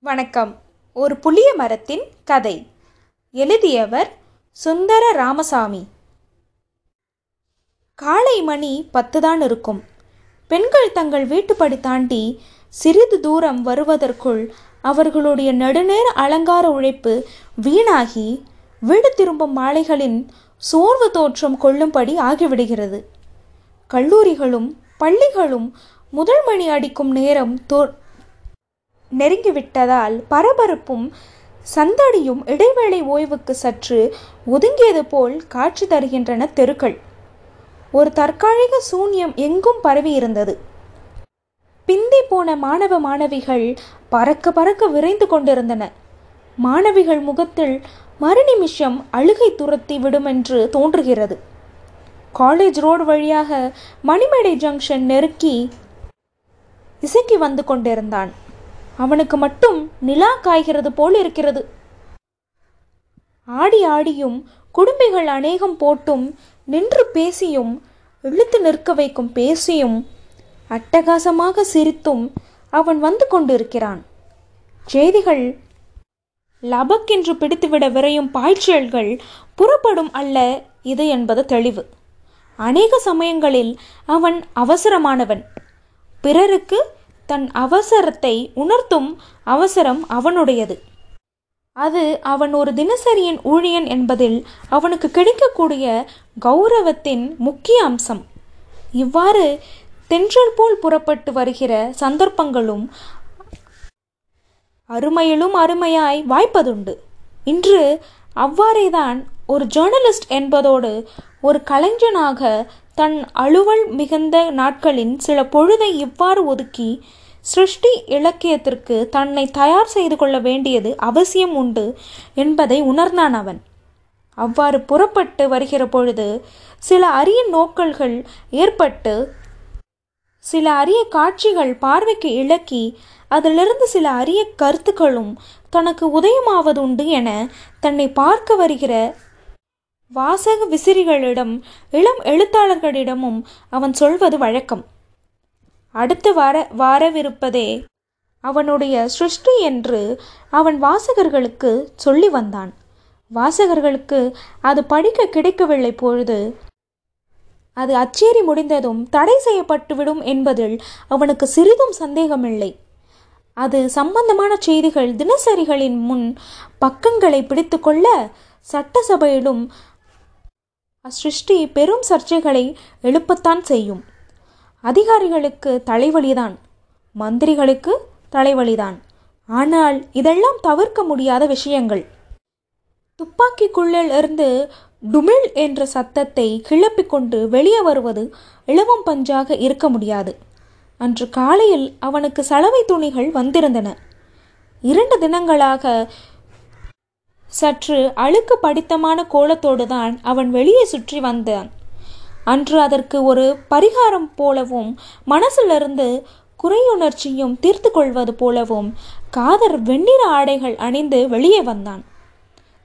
வணக்கம். ஒரு புளிய மரத்தின் கதை. எழுதியவர் சுந்தர ராமசாமி. காலை மணி பத்து தான் இருக்கும். பெண்கள் தங்கள் வீட்டுப்படி தாண்டி சிறிது தூரம் வருவதற்குள் அவர்களுடைய நெடுநேர அலங்கார உழைப்பு வீணாகி வீடு திரும்பும் மாலைகளின் சோர்வு தோற்றம் கொள்ளும்படி ஆகிவிடுகிறது. கல்லூரிகளும் பள்ளிகளும் முதல் மணி அடிக்கும் நேரம் தோ நெருங்கிவிட்டதால் பரபரப்பும் சந்தடியும் இடைவேளை ஓய்வுக்கு சற்று ஒதுங்கியது போல் காட்சி தருகின்றன தெருக்கள். ஒரு தற்காலிக சூன்யம் எங்கும் பரவி இருந்தது. பிந்தி போன மாணவ மாணவிகள் பறக்க பறக்க விரைந்து கொண்டிருந்தன. மாணவிகள் முகத்தில் மறுநிமிஷம் அழுகை துரத்தி விடுமென்று தோன்றுகிறது. காலேஜ் ரோடு வழியாக மணிமேடை ஜங்ஷன் நெருக்கி இசைக்கு வந்து கொண்டிருந்தான். அவனுக்கு மட்டும் நிலா காய்கிறது போல் இருக்கிறது. ஆடி ஆடியும் குடும்பிகள் அநேகம் போட்டும் நின்று பேசியும் இழுத்து நிற்க வைக்கும் பேசியும் அட்டகாசமாக சிரித்தும் அவன் வந்து கொண்டிருக்கிறான். செய்திகள் லபக்கென்று பிடித்துவிட விரையும் பாய்ச்சல்கள் புறப்படும் அல்ல இது என்பது தெளிவு. அநேக சமயங்களில் அவன் அவசரமானவன். பிறருக்கு தன் அவசரத்தை உணர்த்தும் அவசரம் அவனுடையது. அது அவன் ஒரு தினசரியின் ஊழியன் என்பதில் அவனுக்கு கிடைக்கக்கூடிய கௌரவத்தின் முக்கிய அம்சம். இவ்வாறு தென்றல் போல் புறப்பட்டு வருகிற சந்தர்ப்பங்களும் அருமையிலும் அருமையாய் வாய்ப்பதுண்டு. இன்று அவ்வாறேதான் ஒரு ஜேர்னலிஸ்ட் என்பதோடு ஒரு கலைஞனாக தன் அலுவல் மிகுந்த நாட்களின் சில பொழுதை இவ்வாறு ஒதுக்கி சிருஷ்டி இலக்கியத்திற்கு தன்னை தயார் செய்து கொள்ள வேண்டியது அவசியம் உண்டு என்பதை உணர்ந்தான் அவன். அவ்வாறு புறப்பட்டு வருகிற பொழுது சில அரிய நோக்கல்கள் ஏற்பட்டு சில அரிய காட்சிகள் பார்வைக்கு இழக்கி அதிலிருந்து சில அரிய கருத்துக்களும் தனக்கு உதயமாவதுண்டு என தன்னை பார்க்க வருகிற வாசக விசிறிகளிடம் இளம் எழுத்தாளர்களிடமும் அவன் சொல்வது வழக்கம். அடுத்து வர வரவிருப்பதே அவனுடைய சிருஷ்டி என்று அவன் வாசகர்களுக்கு சொல்லி வந்தான். வாசகர்களுக்கு அது படிக்க கிடைக்கவில்லை பொழுது அது அச்சேரி முடிந்ததும் தடை செய்யப்பட்டுவிடும் என்பதில் அவனுக்கு சிறிதும் சந்தேகமில்லை. அது சம்பந்தமான செய்திகள் தினசரிகளின் முன் பக்கங்களை பிடித்துக்கொள்ள சட்டசபையிலும் அச்சிருஷ்டி பெரும் சர்ச்சைகளை எழுப்பத்தான் செய்யும். அதிகாரிகளுக்கு தலைவலிதான். மந்திரிகளுக்கு தலைவலிதான். ஆனால் இதெல்லாம் தவிர்க்க முடியாத விஷயங்கள். துப்பாக்கிக்குள்ளில் இருந்து டுமிழ் என்ற சத்தத்தை கிளப்பிக் கொண்டு வெளியே வருவது இளவம் பஞ்சாக இருக்க முடியாது. அன்று காலையில் அவனுக்கு சலவை துணிகள் வந்திருந்தன. இரண்டு தினங்களாக சற்று அழுக்கு படித்தமான கோலத்தோடு தான் அவன் வெளியே சுற்றி வந்தான். அன்று அதற்கு ஒரு பரிகாரம் போலவும் மனசிலிருந்து குறையுணர்ச்சியும் தீர்த்து கொள்வது போலவும் காதர் வெண்ணிற ஆடைகள் அணிந்து வெளியே வந்தான்.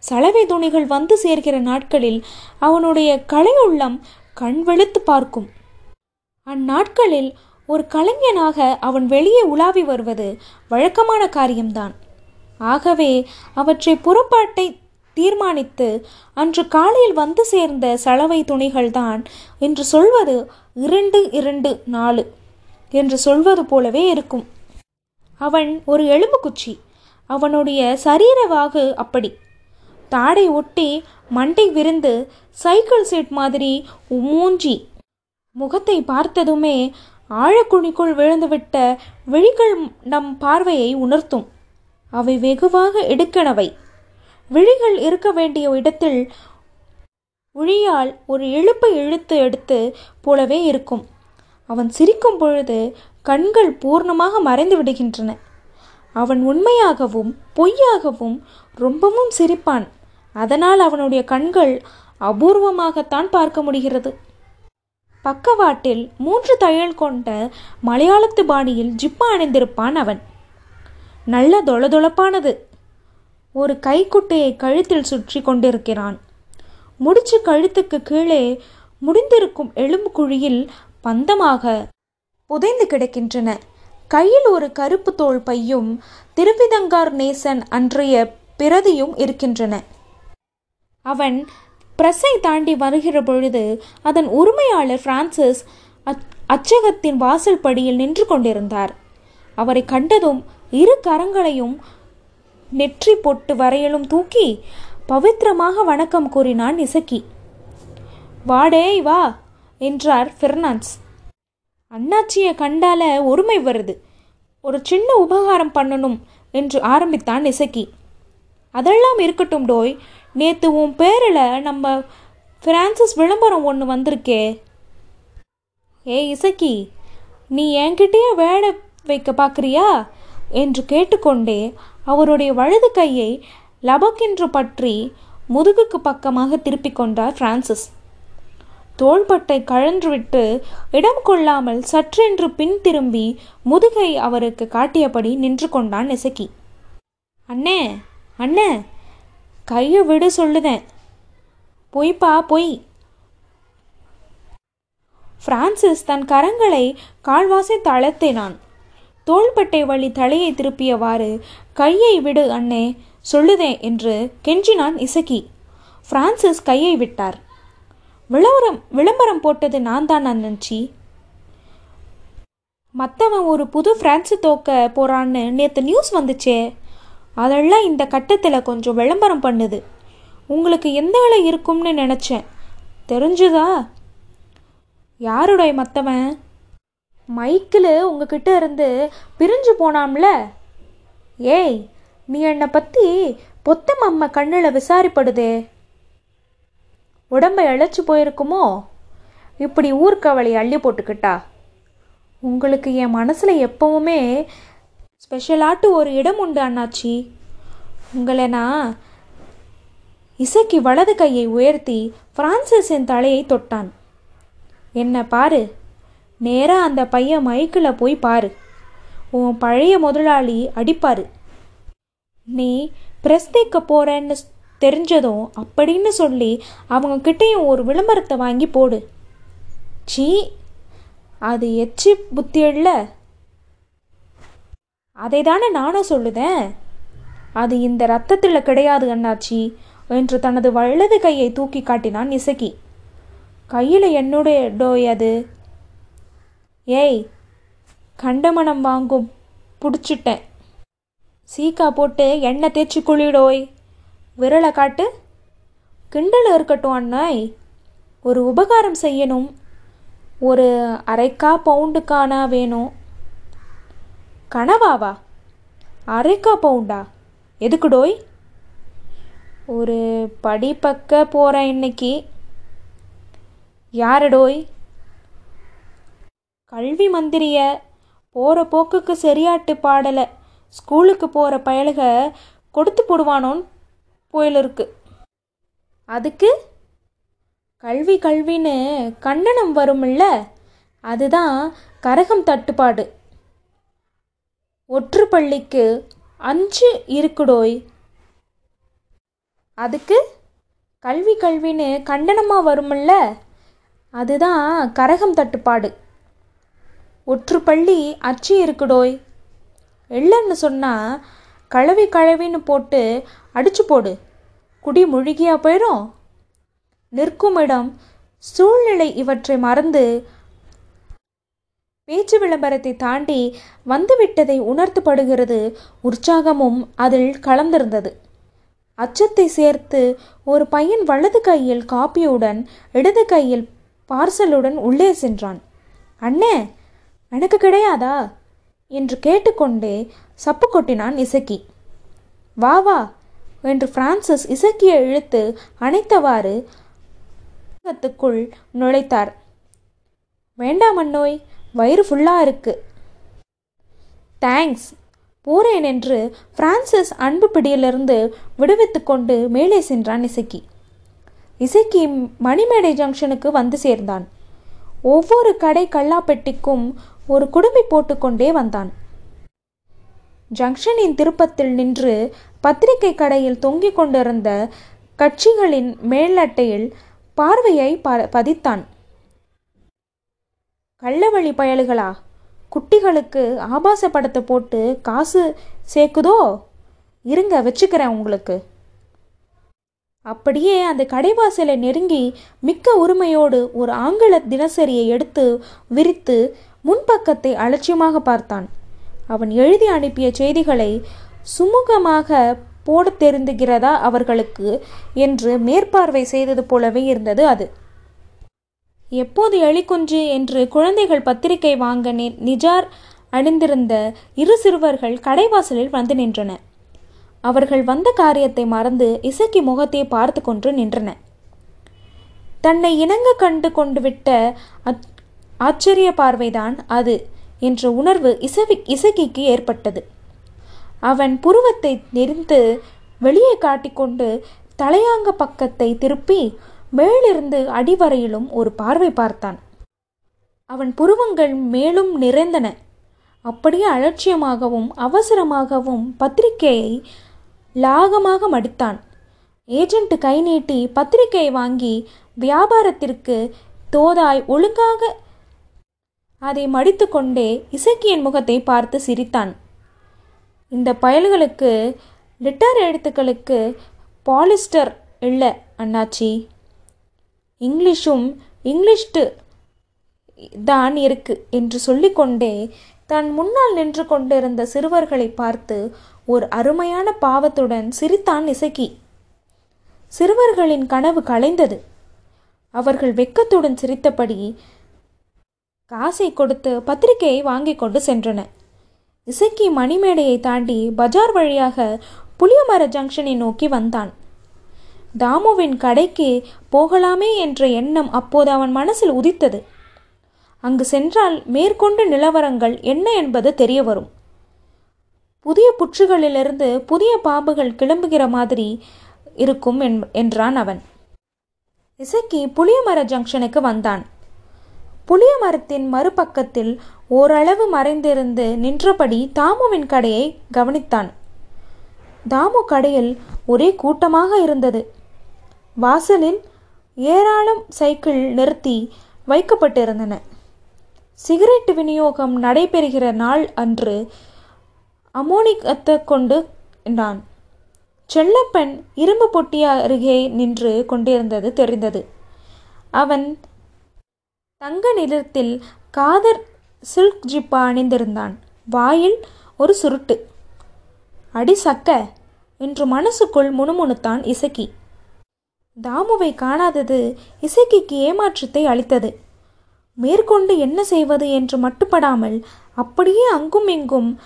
சலவை துணிகள் வந்து சேர்கிற நாட்களில் அவனுடைய கலையுள்ளம் கண் வெளுத்து பார்க்கும். அந்நாட்களில் ஒரு கலைஞனாக அவன் வெளியே உலாவி வருவது வழக்கமான காரியம்தான். ஆகவே அவற்றை புறப்பாட்டை தீர்மானித்து அன்று காலையில் வந்து சேர்ந்த சலவை துணிகள்தான் என்று சொல்வது இரண்டு இரண்டு நாலு என்று சொல்வது போலவே இருக்கும். அவன் ஒரு எலும்பு குச்சி அவனுடைய சரீரவாகு அப்படி. தாடை ஒட்டி மண்டை விருந்து சைக்கிள் செட் மாதிரி மூஞ்சி. முகத்தை பார்த்ததுமே ஆழக்குழிக்குள் விழுந்துவிட்ட விழிகள் நம் பார்வையை உணர்த்தும். அவை வெகுவாக எடுக்கணவை விழிகள் இருக்க வேண்டிய இடத்தில் உழியால் ஒரு இழுப்பை இழுத்து எடுத்து போலவே இருக்கும். அவன் சிரிக்கும் பொழுது கண்கள் பூர்ணமாக மறைந்து விடுகின்றன. அவன் உண்மையாகவும் பொய்யாகவும் ரொம்பவும் சிரிப்பான். அதனால் அவனுடைய கண்கள் அபூர்வமாகத்தான் பார்க்க முடிகிறது. பக்கவாட்டில் மூன்று தையல் கொண்ட மலையாளத்து பாணியில் ஜிப்பா அணிந்திருப்பான் அவன். நல்ல தொளதொளப்பானது. ஒரு கைக்குட்டையை கழுத்தில் சுற்றி கொண்டிருக்கிறான். முடிச்சு கழுத்துக்கு கீழே முடிந்திருக்கும் எலும்பு குழியில் பந்தமாக புதைந்து கிடக்கின்றன. கையில் ஒரு கருப்பு தோல் பையும் திருவிதங்கார் நேசன் அன்றைய பிரதியும் இருக்கின்றன. அவன் பிரஸை தாண்டி வருகிற பொழுது அதன் உரிமையாளர் பிரான்சிஸ் அச்சகத்தின் வாசல் படியில் நின்று கொண்டிருந்தார். அவரை கண்டதும் இரு கரங்களையும் நெற்றி பொட்டு வரையிலும் தூக்கி பவித்திரமாக வணக்கம் கூறினான் இசக்கி. வாடேய் வா என்றார் பெர்னான்ஸ். அண்ணாச்சியை கண்டால ஒருமை வருது. ஒரு சின்ன உபகாரம் பண்ணணும் என்று ஆரம்பித்தான் இசக்கி. அதெல்லாம் இருக்கட்டும் டோய். நேற்று உன் பேரில் நம்ம பிரான்சிஸ் விளம்பரம் ஒன்று வந்திருக்கே. ஏ இசக்கி நீ என்கிட்டயே வேலை வைக்க பார்க்குறியா? என்று கேட்டுக்கொண்டே அவருடைய வலது கையை லபக்கென்று பற்றி முதுகுக்கு பக்கமாக திருப்பிக் கொண்டார் பிரான்சிஸ். தோள்பட்டை கழன்றுவிட்டு இடம் கொள்ளாமல் சற்றென்று பின் திரும்பி முதுகை அவருக்கு காட்டியபடி நின்று கொண்டான் நெசக்கி அண்ணே அண்ணே கையை விடு சொல்லுதேன். பொய்ப்பா பொய். பிரான்சிஸ் தன் கரங்களை கால்வாசை தளர்த்தினான். தோள்பட்டை வழி தலையை திருப்பியவாறு கையை விடு அண்ணே சொல்லுதேன் என்று கெஞ்சினான் இசக்கி. பிரான்சிஸ் கையை விட்டார். விளம்பரம் விளம்பரம் போட்டது நான் தான் அண்ணன்ச்சி மற்றவன் ஒரு புது ஃப்ரான்ஸு தோக்க போகிறான்னு நேற்று நியூஸ் வந்துச்சே. அதெல்லாம் இந்த கட்டத்தில் கொஞ்சம் விளம்பரம் பண்ணுது. உங்களுக்கு எந்த வேலை இருக்கும்னு நினச்சேன். தெரிஞ்சுதா? யாருடைய மற்றவன் மைக்கில் உங்ககிட்ட இருந்து பிரிஞ்சு போனாம்ல? ஏய் நீ என்னை பற்றி பொத்தம் அம்மா கண்ணில் விசாரிப்படுதே. உடம்பை இழைச்சி போயிருக்குமோ? இப்படி ஊர்க்கவளை அள்ளி போட்டுக்கிட்டா? உங்களுக்கு என் மனசில் எப்போவுமே ஸ்பெஷலாட்டு ஒரு இடம் உண்டு அண்ணாச்சி. உங்களை நான் இசைக்கு வலது கையை உயர்த்தி பிரான்சிஸின் தலையை தொட்டான். என்ன பாரு. நேராக அந்த பையன் மைக்கில் போய் பாரு. உன் பழைய முதலாளி அடிப்பார். நீ பிரஸ்தேக்க போகிறேன்னு தெரிஞ்சதும் அப்படின்னு சொல்லி அவங்க கிட்டேயும் ஒரு விளம்பரத்தை வாங்கி போடு. சீ அது எச்சி புத்தி இல்லை. அதை தானே நானும் சொல்லுதேன். அது இந்த ரத்தத்தில் கிடையாது அண்ணாச்சி என்று தனது வலது கையை தூக்கி காட்டினான் இசக்கி. கையில் என்னுடைய டோய் அது? ஏய் கண்டமனம் வாங்கும். பிடிச்சிட்டேன். சீக்கா போட்டு எண்ணெய் தேய்ச்சி குளிடோய். விரலை காட்டு. கிண்டல் இருக்கட்டும் அண்ணாய். ஒரு உபகாரம் செய்யணும். ஒரு அரைக்கா பவுண்டுக்கானா வேணும். கனவாவா? அரைக்கா பவுண்டா? எதுக்கு டோய்? ஒரு படி பக்க போகிறேன் இன்னைக்கு. யாரடோய் டோய்? கல்வி மந்திரிய போகிற போக்குக்கு சரியாட்டு பாடலை ஸ்கூலுக்கு போகிற பயலுக கொடுத்து போடுவானோன்னு போயிலிருக்கு. அதுக்கு கல்வி கல்வின்னு கண்டனம் வரும்ல அதுதான் கரகம் தட்டுப்பாடு. ஒற்று பள்ளிக்கு அஞ்சு இருக்குடோய். அதுக்கு கல்வி கல்வின்னு கண்டனமாக வரும்ல அதுதான் கரகம் தட்டுப்பாடு. ஒற்று பள்ளி அச்சு இருக்குடோய். இல்லைன்னு சொன்னால் கழவி கழவின்னு போட்டு அடிச்சு போடு. குடி முழுகியா போயிடும் நிற்கும் இடம் சூழ்நிலை இவற்றை மறந்து பேச்சு விளம்பரத்தை தாண்டி வந்துவிட்டதை உணர்த்தப்படுகிறது உற்சாகமும் அதில் கலந்திருந்தது. அச்சத்தை சேர்த்து ஒரு பையன் வலது கையில் காப்பியுடன் இடது கையில் பார்சலுடன் உள்ளே சென்றான். அண்ணே எனக்கு கிடையாதா? என்று கேட்டுக்கொண்டே சப்பு கொட்டினான் இசக்கி. வா வா என்று பிரான்சிஸ் இசக்கியை இழுத்து அணைத்தவாறு த்துக்குள் நுழைத்தார். வேண்டாம் அண்ணோய் வயிறு ஃபுல்லாக இருக்கு. தேங்க்ஸ் போறேன் என்று பிரான்சிஸ் அன்பு பிடியிலிருந்து விடுவித்து கொண்டு மேலே சென்றான் இசக்கி. இசக்கி மணிமேடை ஜங்ஷனுக்கு வந்து சேர்ந்தான். ஒவ்வொரு கடை கல்லாப்பெட்டிக்கும் ஒரு குடுமி போட்டுக்கொண்டே வந்தான். ஜங்ஷனின் திருப்பத்தில் நின்று பத்திரிகை கடையில் தொங்கிக் கொண்டிருந்த கட்சிகளின் மேலட்டையில் பார்வையை ப பதித்தான். கள்ளவழி பயல்களா? குட்டிகளுக்கு ஆபாச படத்தை போட்டு காசு சேர்க்குதோ? இருங்க வச்சுக்கிறேன் உங்களுக்கு. அப்படியே அந்த கடைவாசலை நெருங்கி மிக்க உரிமையோடு ஒரு ஆங்கில தினசரியை எடுத்து விரித்து முன்பக்கத்தை அலட்சியமாக பார்த்தான். அவன் எழுதி அனுப்பிய செய்திகளை சுமூகமாக போட தெரிந்துகிறதா அவர்களுக்கு? என்று மேற்பார்வை செய்தது போலவே இருந்தது அது. எப்போது எலிக்குஞ்சு என்று குழந்தைகள் பத்திரிகை வாங்க நிஜார் அணிந்திருந்த இரு சிறுவர்கள் கடைவாசலில் வந்து நின்றன. அவர்கள் வந்த காரியத்தை மறந்து இசக்கி முகத்தை பார்த்து கொண்டு நின்றன. தன்னை இணங்க கண்டு கொண்டு விட்ட ஆச்சரிய பார்வைதான் அது என்ற உணர்வு இசவி இசகிக்கு ஏற்பட்டது. அவன் புருவத்தை நெறிந்து வெளியே காட்டிக்கொண்டு தலையாங்க பக்கத்தை திருப்பி மேலிருந்து அடிவரையிலும் ஒரு பார்வை பார்த்தான். அவன் புருவங்கள் மேலும் நிறைந்தன. அப்படியே அலட்சியமாகவும் அவசரமாகவும் பத்திரிகையை லாகமாக மடித்தான். ஏஜென்ட் கை நீட்டி பத்திரிகையை வாங்கி வியாபாரத்திற்கு தோதாய் ஒழுங்காக அதை மடித்து கொண்டே இசக்கியின் முகத்தை பார்த்து சிரித்தான். இந்த பயல்களுக்கு லிட்டர் எழுத்துக்களுக்கு பாலிஸ்டர் இல்லை அண்ணாச்சி. இங்கிலீஷும் இங்கிலீஷ்டு தான் இருக்கு என்று சொல்லிக்கொண்டே தன் முன்னால் நின்று கொண்டிருந்த சிறுவர்களை பார்த்து ஒரு அருமையான பாவத்துடன் சிரித்தான் இசக்கி. சிறுவர்களின் கனவு கலைந்தது. அவர்கள் வெக்கத்துடன் சிரித்தபடி காசை கொடுத்து பத்திரிகையை வாங்கி கொண்டு சென்றன. இசக்கி மணிமேடையை தாண்டி பஜார் வழியாக புளியமர ஜங்ஷனை நோக்கி வந்தான். தாமுவின் கடைக்கு போகலாமே என்ற எண்ணம் அப்போது அவன் மனசில் உதித்தது. அங்கு சென்றால் மேற்கொண்டு நிலவரங்கள் என்ன என்பது தெரிய வரும் புதிய புற்றுகளிலிருந்து புதிய பாம்புகள் கிளம்புகிற மாதிரி இருக்கும் என்றான் அவன். இசக்கி புளியமர ஜங்ஷனுக்கு வந்தான். புளிய மரத்தின் மறுபக்கத்தில் ஓரளவு மறைந்திருந்து நின்றபடி தாமுவின் கடையை கவனித்தான். தாமு கடையில் ஒரே கூட்டமாக இருந்தது. வாசலில் ஏராளம் சைக்கிள் நிறுத்தி வைக்கப்பட்டிருந்தன. சிகரெட் விநியோகம் நடைபெறுகிற நாள் அன்று அமோனிகத்தை கொண்டு நான் செல்லப்பன் இரும்பு பொட்டி அருகே நின்று கொண்டிருந்தது தெரிந்தது. அவன் தங்க நிறத்தில் காதர் சில்க் ஜிப்பா அணிந்திருந்தான். வாயில் ஒரு சுருட்டு. அடி சக்க என்று மனசுக்குள் முணுமுணுத்தான் இசக்கி. தாமுவை காணாதது இசக்கிக்கு ஏமாற்றத்தை அளித்தது. மேற்கொண்டு என்ன செய்வது என்று மட்டுப்படாமல் அப்படியே அங்கும் இங்கும்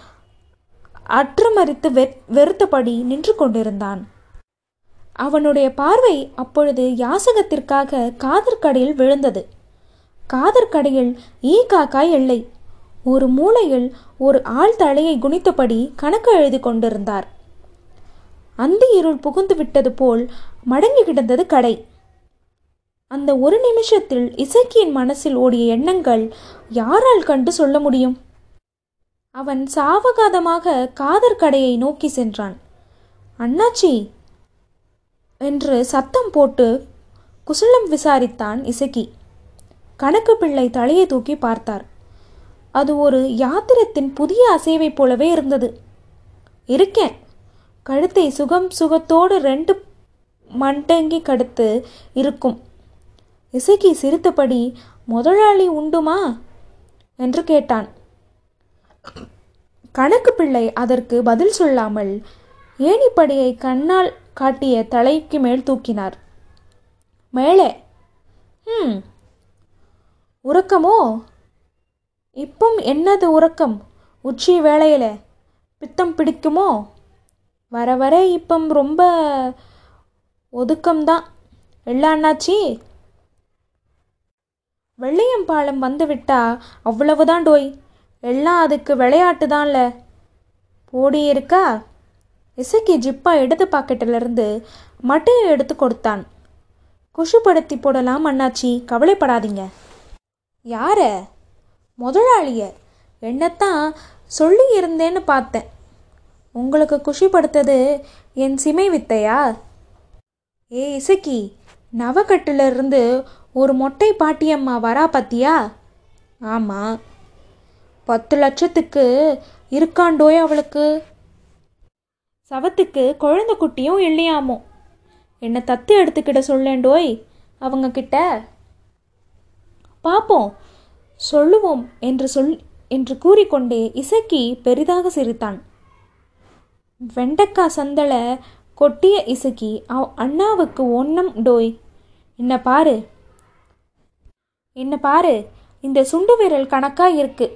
அற்றுமறித்து வெ வெறுத்தபடி நின்று கொண்டிருந்தான். அவனுடைய பார்வை அப்பொழுது யாசகத்திற்காக காதற்கடையில் விழுந்தது. காதர் கடையில் ஈ காக்காய் இல்லை ஒரு மூலையில் ஒரு ஆள் தலையை குனித்தபடி கணக்கு எழுதி கொண்டிருந்தார். அந்தி இருள் புகுந்து விட்டது போல் மடங்கி கிடந்தது கடை. அந்த ஒரு நிமிஷத்தில் இசக்கியின் மனசில் ஓடிய எண்ணங்கள் யாரால் கண்டு சொல்ல முடியும்? அவன் சாவகாதமாக காதர் கடையை நோக்கி சென்றான். அண்ணாச்சி என்று சத்தம் போட்டு குசலம் விசாரித்தான் இசக்கி. கணக்கு பிள்ளை தலையை தூக்கி பார்த்தார். அது ஒரு யாத்திரத்தின் புதிய அசைவை போலவே இருந்தது. இருக்கேன். கழுத்தை சுகம் சுகத்தோடு ரெண்டு மண்டங்கி கடுத்து இருக்கும். இசைக்கு சிரித்தபடி முதலாளி உண்டுமா? என்று கேட்டான். கணக்கு பிள்ளை அதற்கு பதில் சொல்லாமல் ஏணிப்படியை கண்ணால் காட்டிய தலைக்கு மேல் தூக்கினார். மேலே. ம் உறக்கமோ? இப்பும் என்னது உறக்கம்? உச்சி வேளையில் பித்தம் பிடிக்குமோ? வர வர இப்பம் ரொம்ப ஒதுக்கம்தான். எல்லா அண்ணாச்சி? வெள்ளையம்பாலம் வந்துவிட்டா அவ்வளவுதான் டோய். எல்லாம் அதுக்கு விளையாட்டு தான்ல போடி இருக்கா இசைக்கு ஜிப்பா இடது பாக்கெட்டிலிருந்து மட்டையை எடுத்து கொடுத்தான். குஷுப்படுத்தி போடலாம் அண்ணாச்சி. கவலைப்படாதீங்க. யார? முதலாளிய. என்னத்தான் சொல்லி இருந்தேன்னு பார்த்தேன். உங்களுக்கு குஷிப்படுத்தது என் சிமை வித்தையா? ஏ இசக்கி நவக்கட்டிலிருந்து ஒரு மொட்டை பாட்டியம்மா வரா பத்தியா? ஆமாம் பத்து லட்சத்துக்கு இருக்காண்டோய் அவளுக்கு. சவத்துக்கு குழந்தை குட்டியும் இல்லையாமோ? என்னை தத்து எடுத்துக்கிட சொல்லேண்டோய் அவங்கக்கிட்ட பார்ப்போம். சொல்லுவோம் என்று சொல் என்று கூறிக்கொண்டே இசக்கி பெரிதாக சிரித்தான். வெண்டக்கா சந்தலை கொட்டிய இசக்கி அவ் அண்ணாவுக்கு ஒன்னம் டோய். என்ன பாரு. என்ன பாரு. இந்த சுண்டு விரல் கணக்கா இருக்கு.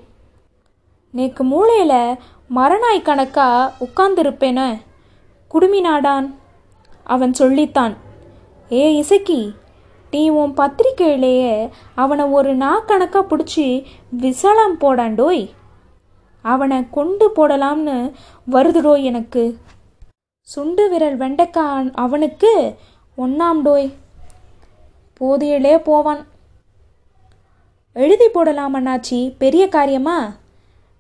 நேக்கு மூளையில் மரநாய் கணக்கா உட்கார்ந்திருப்பேன குடுமி நாடான். அவன் சொல்லித்தான். ஏ இசக்கி நீ உன் பத்திரிக்கையிலேயே அவனை ஒரு நாக்கணக்காக பிடிச்சி விசலம் போடாண்டோய். அவனை கொண்டு போடலாம்னு வருதுடோய் எனக்கு. சுண்டு விரல் வெண்டைக்கா அவனுக்கு ஒன்னாம் டோய். போதியிலே போவான். எழுதி போடலாம் அண்ணாச்சி பெரிய காரியமா?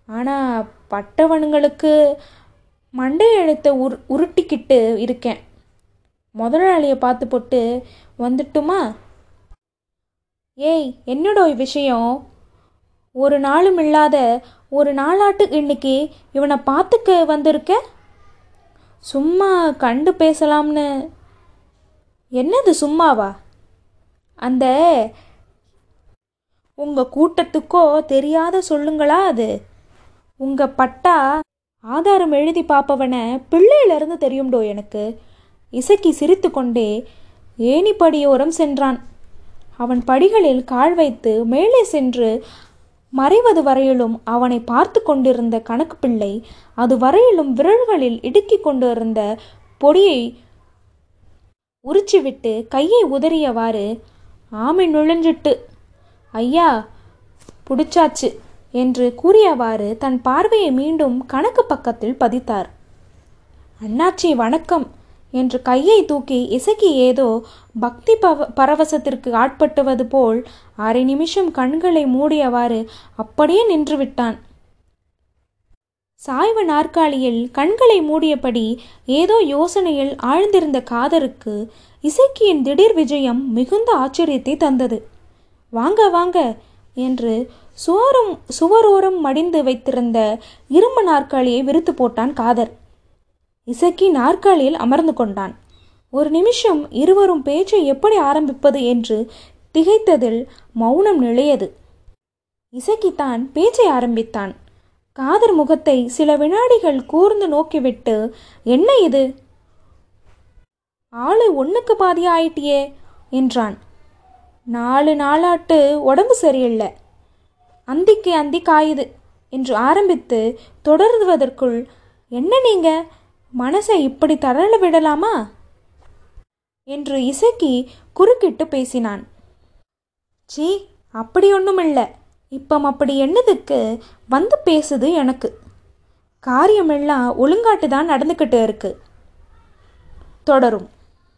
ஆனால் பட்டவனுங்களுக்கு மண்டை எழுத்தை உரு உருட்டிக்கிட்டு இருக்கேன். முதலாளியை பார்த்து போட்டு வந்துட்டுமா? ஏய் என்னடோ விஷயம்? ஒரு நாளும் இல்லாத ஒரு நாளாட்டு இன்னைக்கு இவனை பார்த்துக்க வந்திருக்க? சும்மா கண்டு பேசலாம்னு. என்னது சும்மாவா? அந்த உங்கள் கூட்டத்துக்கோ தெரியாத சொல்லுங்களா அது? உங்கள் பட்டா ஆதாரம் எழுதி பார்ப்பவனை பிள்ளையிலிருந்து தெரியும்டோ எனக்கு? இசக்கி சிரித்து கொண்டே ஏணிப்படியோரம் சென்றான். அவன் படிகளில் கால் வைத்து மேலே சென்று மறைவது வரையிலும் அவனை பார்த்து கொண்டிருந்த கணக்கு பிள்ளை அது வரையிலும் விரல்களில் இடுக்கி கொண்டிருந்த பொடியை உரிச்சிவிட்டு கையை உதறியவாறு ஆமை நுழைஞ்சிட்டு. ஐயா பிடிச்சாச்சு என்று கூறியவாறு தன் பார்வையை மீண்டும் கணக்கு பக்கத்தில் பதித்தார். அண்ணாச்சி வணக்கம். என்று கையை தூக்கி இசக்கி ஏதோ பக்தி பவ பரவசத்திற்கு ஆட்பட்டுவது போல் அரை நிமிஷம் கண்களை மூடியவாறு அப்படியே நின்றுவிட்டான். சாய்வு நாற்காலியில் கண்களை மூடியபடி ஏதோ யோசனையில் ஆழ்ந்திருந்த காதருக்கு இசக்கியின் திடீர் விஜயம் மிகுந்த ஆச்சரியத்தை தந்தது. வாங்க வாங்க என்று சுவரும் சுவரோரம் மடிந்து வைத்திருந்த இரும்பு நாற்காலியை விரித்து போட்டான் காதர். இசக்கி நாற்காலியில் அமர்ந்து கொண்டான். ஒரு நிமிஷம் இருவரும் பேச்சை எப்படி ஆரம்பிப்பது என்று திகைத்ததில் மௌனம் நிலையது. இசக்கி தான் பேச்சை ஆரம்பித்தான். காதர் முகத்தை சில வினாடிகள் கூர்ந்து நோக்கிவிட்டு என்ன இது? ஆளு ஒன்றுக்கு பாதி ஆயிட்டியே என்றான். நாலு நாளாட்டு உடம்பு சரியில்லை. அந்திக்கு அந்தி காயுது என்று ஆரம்பித்து தொடருவதற்குள் என்ன நீங்கள் மனசை இப்படி தரல விடலாமா? என்று இசக்கி குறுக்கிட்டு பேசினான். சீ அப்படி ஒன்றுமில்லை இப்போ அப்படி என்னதுக்கு வந்து பேசுது எனக்கு. காரியமெல்லாம் ஒழுங்காட்டு தான் நடந்துக்கிட்டு இருக்கு. தொடரும்.